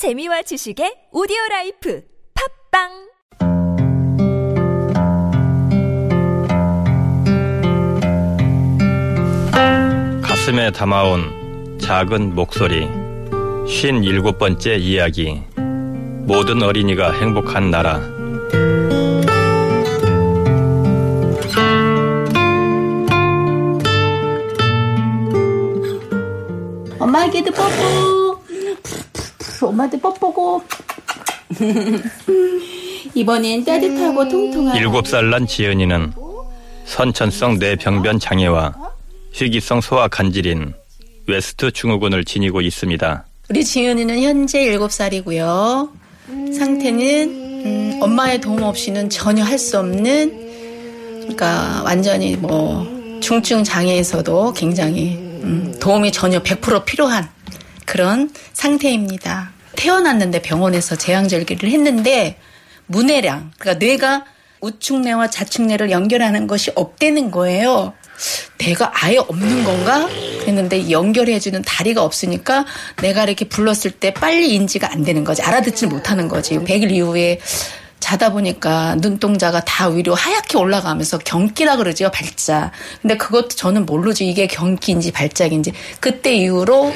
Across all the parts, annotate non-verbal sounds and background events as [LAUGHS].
재미와 지식의 오디오 life 팟빵! 가슴에 담아온 작은 목소리 쉰 일곱 번째 이야기. 모든 어린이가 행복한 나라. 엄마에게도 뽀뽀. 엄마도 뽀뽀고. 이번엔 따뜻하고 통통한 일곱 살 난 지연이는 선천성 뇌병변 장애와 희귀성 소아 간질인 웨스트 증후군을 지니고 있습니다. 우리 지은이는 현재 7살이고요. 상태는 음, 엄마의 도움 없이는 전혀 할 수 없는 그러니까 완전히 뭐 중증 장애에서도 굉장히 음, 도움이 전혀 100% 필요한 그런 상태입니다. 태어났는데 병원에서 제왕절개를 했는데 문해량 그러니까 뇌가 우측뇌와 좌측뇌를 연결하는 것이 없다는 거예요. 내가 아예 없는 건가? 그랬는데 연결해주는 다리가 없으니까 내가 이렇게 불렀을 때 빨리 인지가 안 되는 거지. 알아듣질 못하는 거지. 100일 이후에 자다 보니까 눈동자가 다 위로 하얗게 올라가면서 경기라 그러죠, 발작. 근데 그것도 저는 모르지. 이게 경기인지 발작인지. 그때 이후로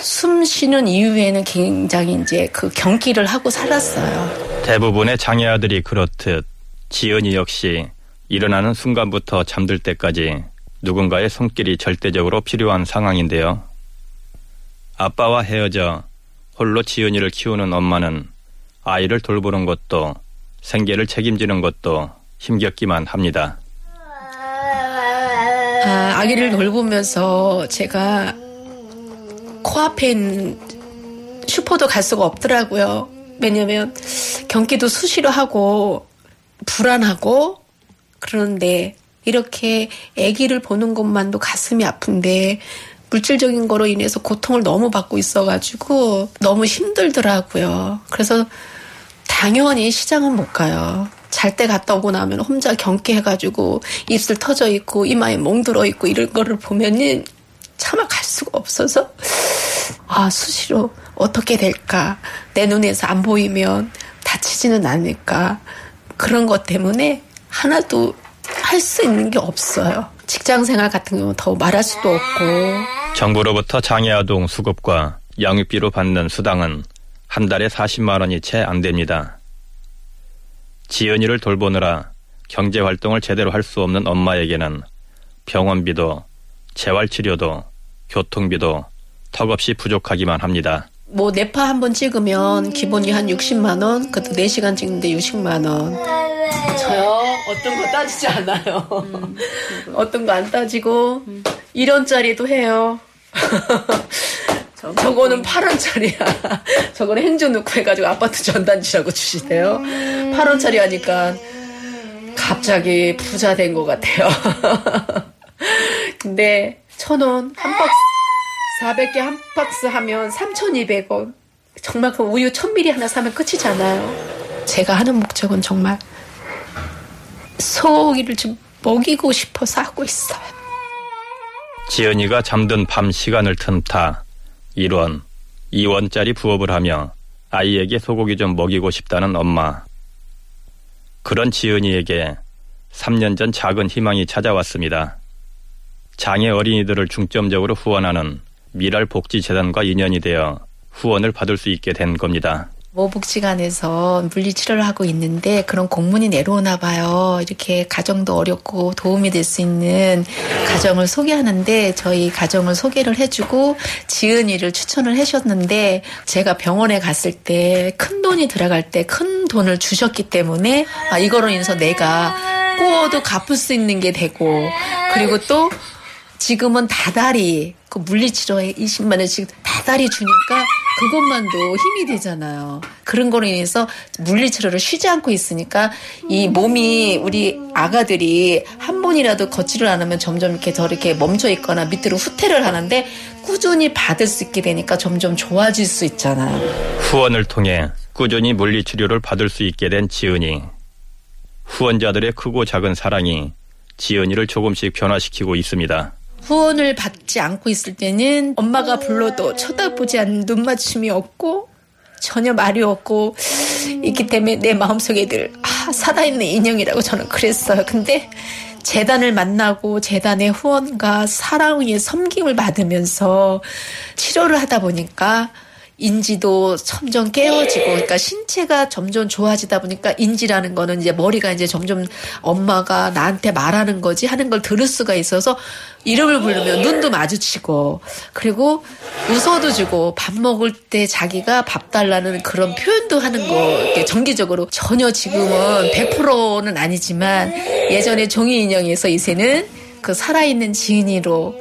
숨 쉬는 이후에는 굉장히 이제 그 경기를 하고 살았어요. 대부분의 장애아들이 그렇듯 지연이 역시 일어나는 순간부터 잠들 때까지 누군가의 손길이 절대적으로 필요한 상황인데요. 아빠와 헤어져 홀로 지연이를 키우는 엄마는 아이를 돌보는 것도 생계를 책임지는 것도 힘겹기만 합니다. 아, 아기를 돌보면서 제가 코앞에 있는 슈퍼도 갈 수가 없더라고요. 왜냐면 경기도 수시로 하고 불안하고 그런데 이렇게 아기를 보는 것만도 가슴이 아픈데 물질적인 거로 인해서 고통을 너무 받고 있어가지고 너무 힘들더라고요. 그래서 당연히 시장은 못 가요. 잘 때 갔다 오고 나면 혼자 경계해가지고 입술 터져 있고 이마에 멍들어 있고 이런 거를 보면은 차마 갈 수가 없어서 아 수시로 어떻게 될까 내 눈에서 안 보이면 다치지는 않을까 그런 것 때문에 하나도 할 수 있는 게 없어요. 직장 생활 같은 경우는 더 말할 수도 없고 정부로부터 장애아동 수급과 양육비로 받는 수당은 한 달에 40만 원이 채 안 됩니다. 지연이를 돌보느라 경제 활동을 제대로 할 수 없는 엄마에게는 병원비도 재활치료도 교통비도 턱없이 부족하기만 합니다. 뭐 네파 한 번 찍으면 기본이 한 60만 원, 그것도 4시간 찍는데 60만 원. 저요 어떤 거 따지지 않아요. 어떤 거 안 따지고 1원짜리도 해요. [LAUGHS] 저거는 8원짜리야. [LAUGHS] 저거는 행주 넣고 해가지고 아파트 전단지라고 주시대요. 8원짜리 하니까 갑자기 부자 된 것 같아요. [LAUGHS] 근데 천 원 한 박스 400개 한 박스 하면 3,200원. 정말 그 우유 1000ml 하나 사면 끝이잖아요. 제가 하는 목적은 정말 소고기를 좀 먹이고 싶어서 하고 있어요. 지연이가 잠든 밤 시간을 틈타 1원, 2원짜리 부업을 하며 아이에게 소고기 좀 먹이고 싶다는 엄마. 그런 지연이에게 3년 전 작은 희망이 찾아왔습니다. 장애 어린이들을 중점적으로 후원하는 미랄복지재단과 인연이 되어 후원을 받을 수 있게 된 겁니다. 모복지관에서 물리치료를 하고 있는데 그런 공문이 내려오나 봐요. 이렇게 가정도 어렵고 도움이 될 수 있는 가정을 소개하는데 저희 가정을 소개를 해주고 지은이를 추천을 하셨는데 제가 병원에 갔을 때 큰 돈이 들어갈 때 큰 돈을 주셨기 때문에 아 이거로 인해서 내가 꼬도 갚을 수 있는 게 되고 그리고 또 지금은 다달이 그 물리치료에 20만 원씩 다달이 주니까 그것만도 힘이 되잖아요. 그런 거로 인해서 물리치료를 쉬지 않고 있으니까 이 몸이 우리 아가들이 한 번이라도 걷지를 않으면 점점 이렇게 더 이렇게 멈춰 있거나 밑으로 후퇴를 하는데 꾸준히 받을 수 있게 되니까 점점 좋아질 수 있잖아요. 후원을 통해 꾸준히 물리치료를 받을 수 있게 된 지은이. 후원자들의 크고 작은 사랑이 지은이를 조금씩 변화시키고 있습니다. 후원을 받지 않고 있을 때는 엄마가 불러도 쳐다보지 않는 눈맞춤이 없고 전혀 말이 없고 있기 때문에 내 마음속에 늘 아, 살아있는 인형이라고 저는 그랬어요. 근데 재단을 만나고 재단의 후원과 사랑의 섬김을 받으면서 치료를 하다 보니까 인지도 점점 깨어지고, 그러니까 신체가 점점 좋아지다 보니까 인지라는 거는 이제 머리가 이제 점점 엄마가 나한테 말하는 거지 하는 걸 들을 수가 있어서 이름을 부르면 눈도 마주치고, 그리고 웃어도 주고, 밥 먹을 때 자기가 밥 달라는 그런 표현도 하는 거, 이렇게 정기적으로. 전혀 지금은 100%는 아니지만 예전에 종이 인형에서 이제는 그 살아있는 지인이로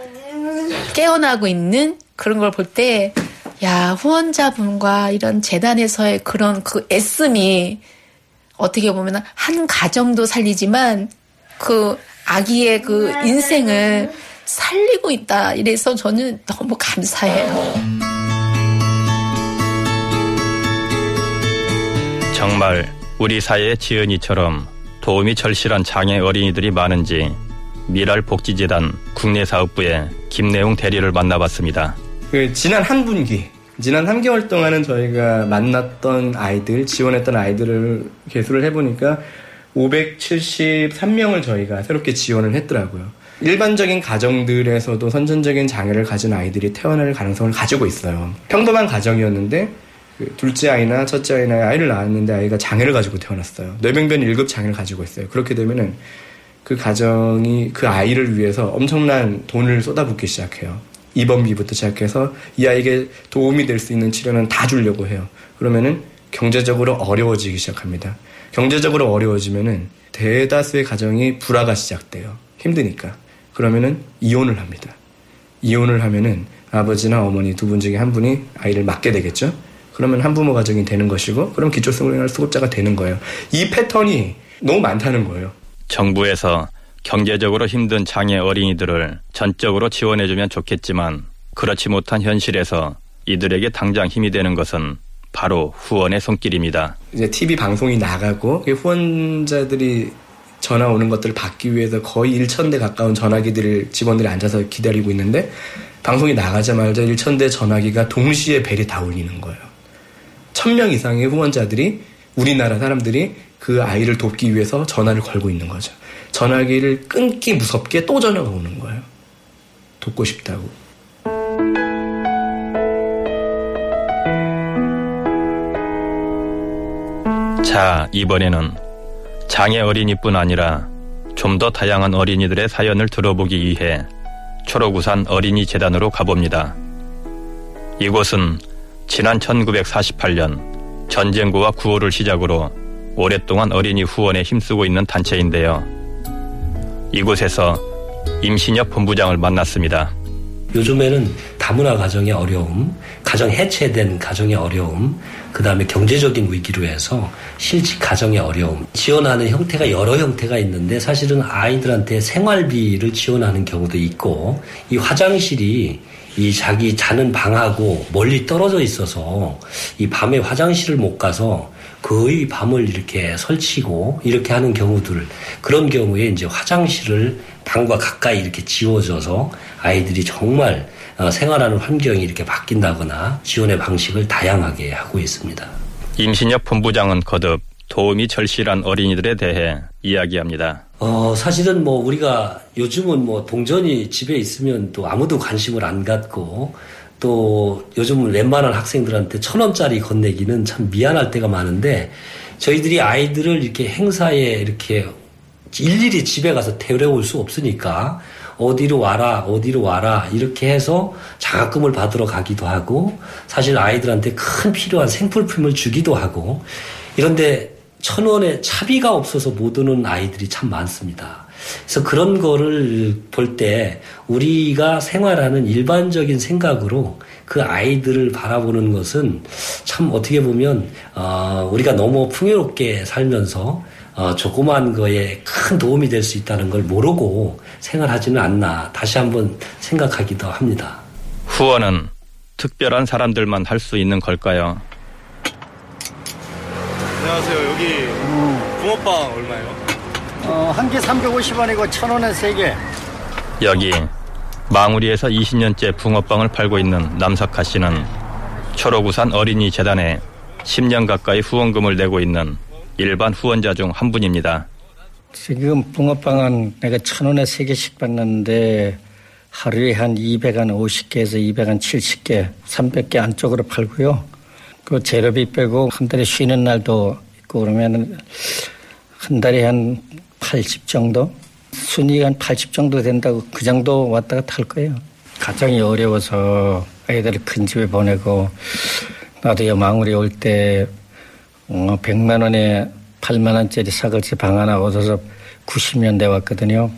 깨어나고 있는 그런 걸 볼 때, 야, 후원자분과 이런 재단에서의 그런 그 애씀이 어떻게 보면 한 가정도 살리지만 그 아기의 그 인생을 살리고 있다. 이래서 저는 너무 감사해요. 정말 우리 사회의 지은이처럼 도움이 절실한 장애 어린이들이 많은지 미랄 복지재단 국내 사업부의 김내웅 대리를 만나봤습니다. 그 지난 한 분기, 지난 3개월 동안은 저희가 만났던 아이들, 지원했던 아이들을 개수를 해보니까 573명을 저희가 새롭게 지원을 했더라고요. 일반적인 가정들에서도 선천적인 장애를 가진 아이들이 태어날 가능성을 가지고 있어요. 평범한 가정이었는데 그 둘째 아이나 첫째 아이나 아이를 낳았는데 아이가 장애를 가지고 태어났어요. 뇌병변 1급 장애를 가지고 있어요. 그렇게 되면은 그 가정이 그 아이를 위해서 엄청난 돈을 쏟아붓기 시작해요. 입원비부터 시작해서 이 아이에게 도움이 될 수 있는 치료는 다 주려고 해요. 그러면은 경제적으로 어려워지기 시작합니다. 경제적으로 어려워지면은 대다수의 가정이 불화가 시작돼요. 힘드니까. 그러면은 이혼을 합니다. 이혼을 하면은 아버지나 어머니 두 분 중에 한 분이 아이를 맡게 되겠죠? 그러면 한부모 가정이 되는 것이고, 그럼 기초생활 수급자가 되는 거예요. 이 패턴이 너무 많다는 거예요. 정부에서 경제적으로 힘든 장애 어린이들을 전적으로 지원해주면 좋겠지만 그렇지 못한 현실에서 이들에게 당장 힘이 되는 것은 바로 후원의 손길입니다. 이제 TV 방송이 나가고 후원자들이 전화 오는 것들을 받기 위해서 거의 1천대 가까운 전화기들을 직원들이 앉아서 기다리고 있는데 방송이 나가자마자 1천대 전화기가 동시에 벨이 다 울리는 거예요. 1000명 이상의 후원자들이 우리나라 사람들이 그 아이를 돕기 위해서 전화를 걸고 있는 거죠. 전화기를 끊기 무섭게 또 전화가 오는 거예요. 돕고 싶다고. 자, 이번에는 장애 어린이뿐 아니라 좀 더 다양한 어린이들의 사연을 들어보기 위해 초록우산 어린이 재단으로 가봅니다. 이곳은 지난 1948년 전쟁고와 구호를 시작으로 오랫동안 어린이 후원에 힘쓰고 있는 단체인데요. 이곳에서 임신혁 본부장을 만났습니다. 요즘에는 다문화 가정의 어려움, 가정 해체된 가정의 어려움, 그 다음에 경제적인 위기로 해서 실직 가정의 어려움, 지원하는 형태가 여러 형태가 있는데 사실은 아이들한테 생활비를 지원하는 경우도 있고, 이 화장실이 이 자기 자는 방하고 멀리 떨어져 있어서 이 밤에 화장실을 못 가서 거의 밤을 이렇게 설치고 이렇게 하는 경우들 그런 경우에 이제 화장실을 방과 가까이 이렇게 지워져서 아이들이 정말 어, 생활하는 환경이 이렇게 바뀐다거나 지원의 방식을 다양하게 하고 있습니다. 임신혁 본부장은 거듭 도움이 절실한 어린이들에 대해 이야기합니다. 어, 사실은 뭐 우리가 요즘은 뭐 동전이 집에 있으면 또 아무도 관심을 안 갖고 또 요즘 웬만한 학생들한테 천 원짜리 건네기는 참 미안할 때가 많은데 저희들이 아이들을 이렇게 행사에 이렇게 일일이 집에 가서 데려올 수 없으니까 어디로 와라, 어디로 와라, 이렇게 해서 장학금을 받으러 가기도 하고, 사실 아이들한테 큰 필요한 생필품을 주기도 하고, 이런데 천 원의 차비가 없어서 못 오는 아이들이 참 많습니다. 그래서 그런 거를 볼 때 우리가 생활하는 일반적인 생각으로 그 아이들을 바라보는 것은 참 어떻게 보면 어, 우리가 너무 풍요롭게 살면서 어, 조그만 거에 큰 도움이 될 수 있다는 걸 모르고 생활하지는 않나 다시 한번 생각하기도 합니다. 후원은 특별한 사람들만 할 수 있는 걸까요? 안녕하세요. 여기 붕어빵 얼마예요? 어, 한 개 350원이고 천 원에 세 개. 여기 망우리에서 20년째 붕어빵을 팔고 있는 남석하 씨는 초록우산 어린이 재단에 10년 가까이 후원금을 내고 있는 일반 후원자 중 한 분입니다. 지금 붕어빵은 내가 천 원에 세 개씩 받는데 하루에 한 200한 50개에서 200한 70개, 300개 안쪽으로 팔고요. 그 재료비 빼고 한 달에 쉬는 날도 있고 그러면 한 달에 한 80 정도? 순위가 한 80 정도 된다고 그 정도 왔다 갔다 할 거예요. 가정이 어려워서 아이들을 큰 집에 보내고 나도 여 망울이 올때 어, 100만 원에 8만 원짜리 사거지 방 하나 얻어서 90년대 왔거든요.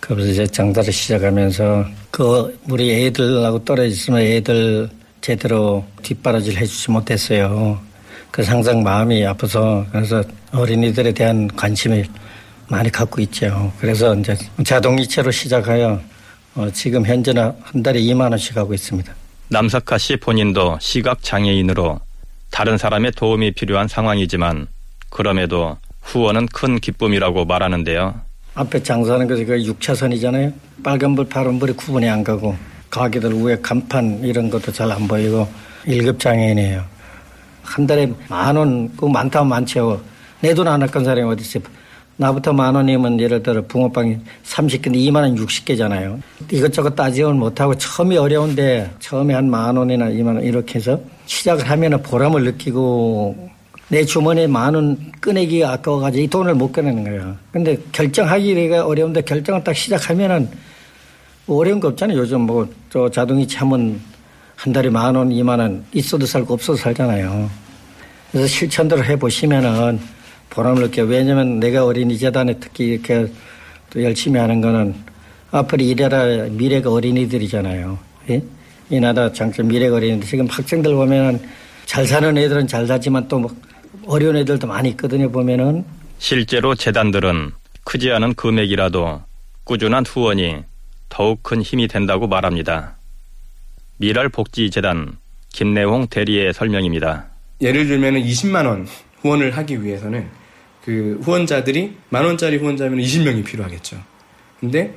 그래서 이제 장사를 시작하면서 그 우리 애들하고 떨어졌으면 애들 제대로 뒷바라지를 해주지 못했어요. 그래서 항상 마음이 아파서 그래서 어린이들에 대한 관심을 많이 갖고 있죠. 그래서 이제 자동이체로 시작하여 어, 지금 현재는 한 달에 2만 원씩 하고 있습니다. 남석하 씨 본인도 시각 장애인으로 다른 사람의 도움이 필요한 상황이지만 그럼에도 후원은 큰 기쁨이라고 말하는데요. 앞에 장사하는 것이 그 6차선이잖아요. 빨간불, 파란불이 구분이 안 가고 가게들 위에 간판 이런 것도 잘 안 보이고 1급 장애인이에요. 한 달에 만 원, 그 많다면 많죠. 내 돈 안 아까운 사람이 어디 있어요. 나부터 만 원이면 예를 들어 붕어빵이 30개인데 2만 원 60개잖아요. 이것저것 따지면 못하고 처음이 어려운데 처음에 한 만 원이나 2만 원 이렇게 해서 시작을 하면 보람을 느끼고 내 주머니에 만 원 꺼내기 아까워가지고 이 돈을 못 꺼내는 거예요. 근데 결정하기가 어려운데 결정을 딱 시작하면은 뭐 어려운 거 없잖아요. 요즘 뭐 저 자동이체 하면 한 달에 만 원, 이만 원 있어도 살고 없어도 살잖아요. 그래서 실천대로 해보시면은 보람을 느껴요. 왜냐면 내가 어린이 재단에 특히 이렇게 또 열심히 하는 거는 앞으로 이래라 미래가 어린이들이잖아요. 예? 이 나라 장점 미래가 어린이들. 지금 학생들 보면은 잘 사는 애들은 잘 살지만 또 뭐 어려운 애들도 많이 있거든요. 보면은 실제로 재단들은 크지 않은 금액이라도 꾸준한 후원이 더욱 큰 힘이 된다고 말합니다. 미랄복지재단 김내홍 대리의 설명입니다. 예를 들면 20만 원 후원을 하기 위해서는 그 후원자들이 만 원짜리 후원자면 20명이 필요하겠죠. 근데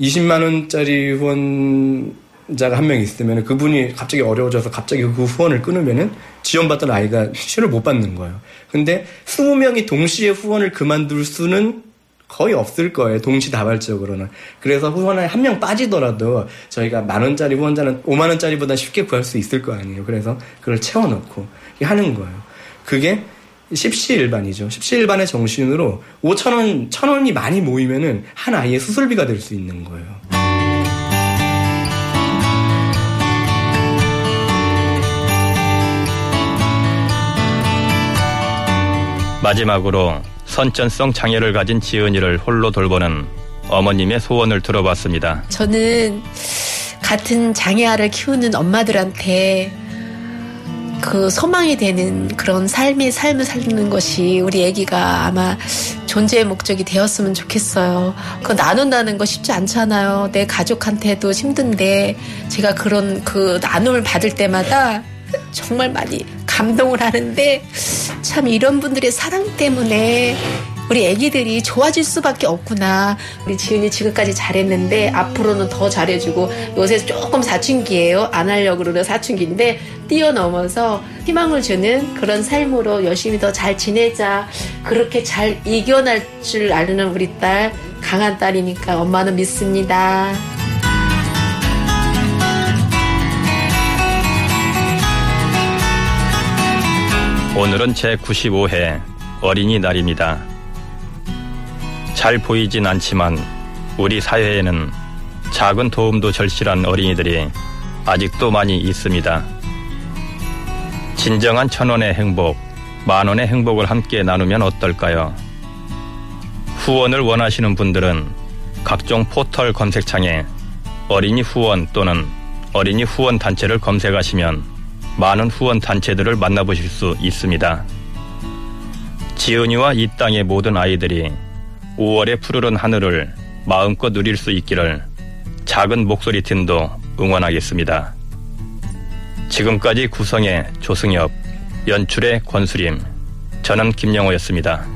20만 원짜리 후원자가 한 명 있으면 그분이 갑자기 어려워져서 갑자기 그 후원을 끊으면은 지원받던 아이가 치료를 못 받는 거예요. 근데 20명이 동시에 후원을 그만둘 수는 거의 없을 거예요. 동시다발적으로는. 그래서 후원에 한 명 빠지더라도 저희가 만 원짜리 후원자는 5만 원짜리보다 쉽게 구할 수 있을 거 아니에요. 그래서 그걸 채워넣고 하는 거예요. 그게 십시일반이죠. 십시일반의 정신으로 5천 원, 천 원이 많이 모이면은 한 아이의 수술비가 될 수 있는 거예요. 마지막으로 선천성 장애를 가진 지은이를 홀로 돌보는 어머님의 소원을 들어봤습니다. 저는 같은 장애아를 키우는 엄마들한테 그 소망이 되는 그런 삶의 삶을 살는 것이 우리 아기가 아마 존재의 목적이 되었으면 좋겠어요. 그 나눈다는 거 쉽지 않잖아요. 내 가족한테도 힘든데 제가 그런 그 나눔을 받을 때마다 정말 많이 감동을 하는데 참 이런 분들의 사랑 때문에 우리 애기들이 좋아질 수밖에 없구나. 우리 지은이 지금까지 잘했는데 앞으로는 더 잘해주고 요새 조금 사춘기예요. 안 하려고 그러는 사춘기인데 뛰어넘어서 희망을 주는 그런 삶으로 열심히 더 잘 지내자. 그렇게 잘 이겨낼 줄 아는 우리 딸 강한 딸이니까 엄마는 믿습니다. 오늘은 제95회 어린이날입니다. 잘 보이진 않지만 우리 사회에는 작은 도움도 절실한 어린이들이 아직도 많이 있습니다. 진정한 천원의 행복, 만원의 행복을 함께 나누면 어떨까요? 후원을 원하시는 분들은 각종 포털 검색창에 어린이 후원 또는 어린이 후원 단체를 검색하시면 많은 후원 단체들을 만나보실 수 있습니다. 지은이와 이 땅의 모든 아이들이 5월의 푸르른 하늘을 마음껏 누릴 수 있기를 작은 목소리 팀도 응원하겠습니다. 지금까지 구성의 조승엽, 연출의 권수림, 저는 김영호였습니다.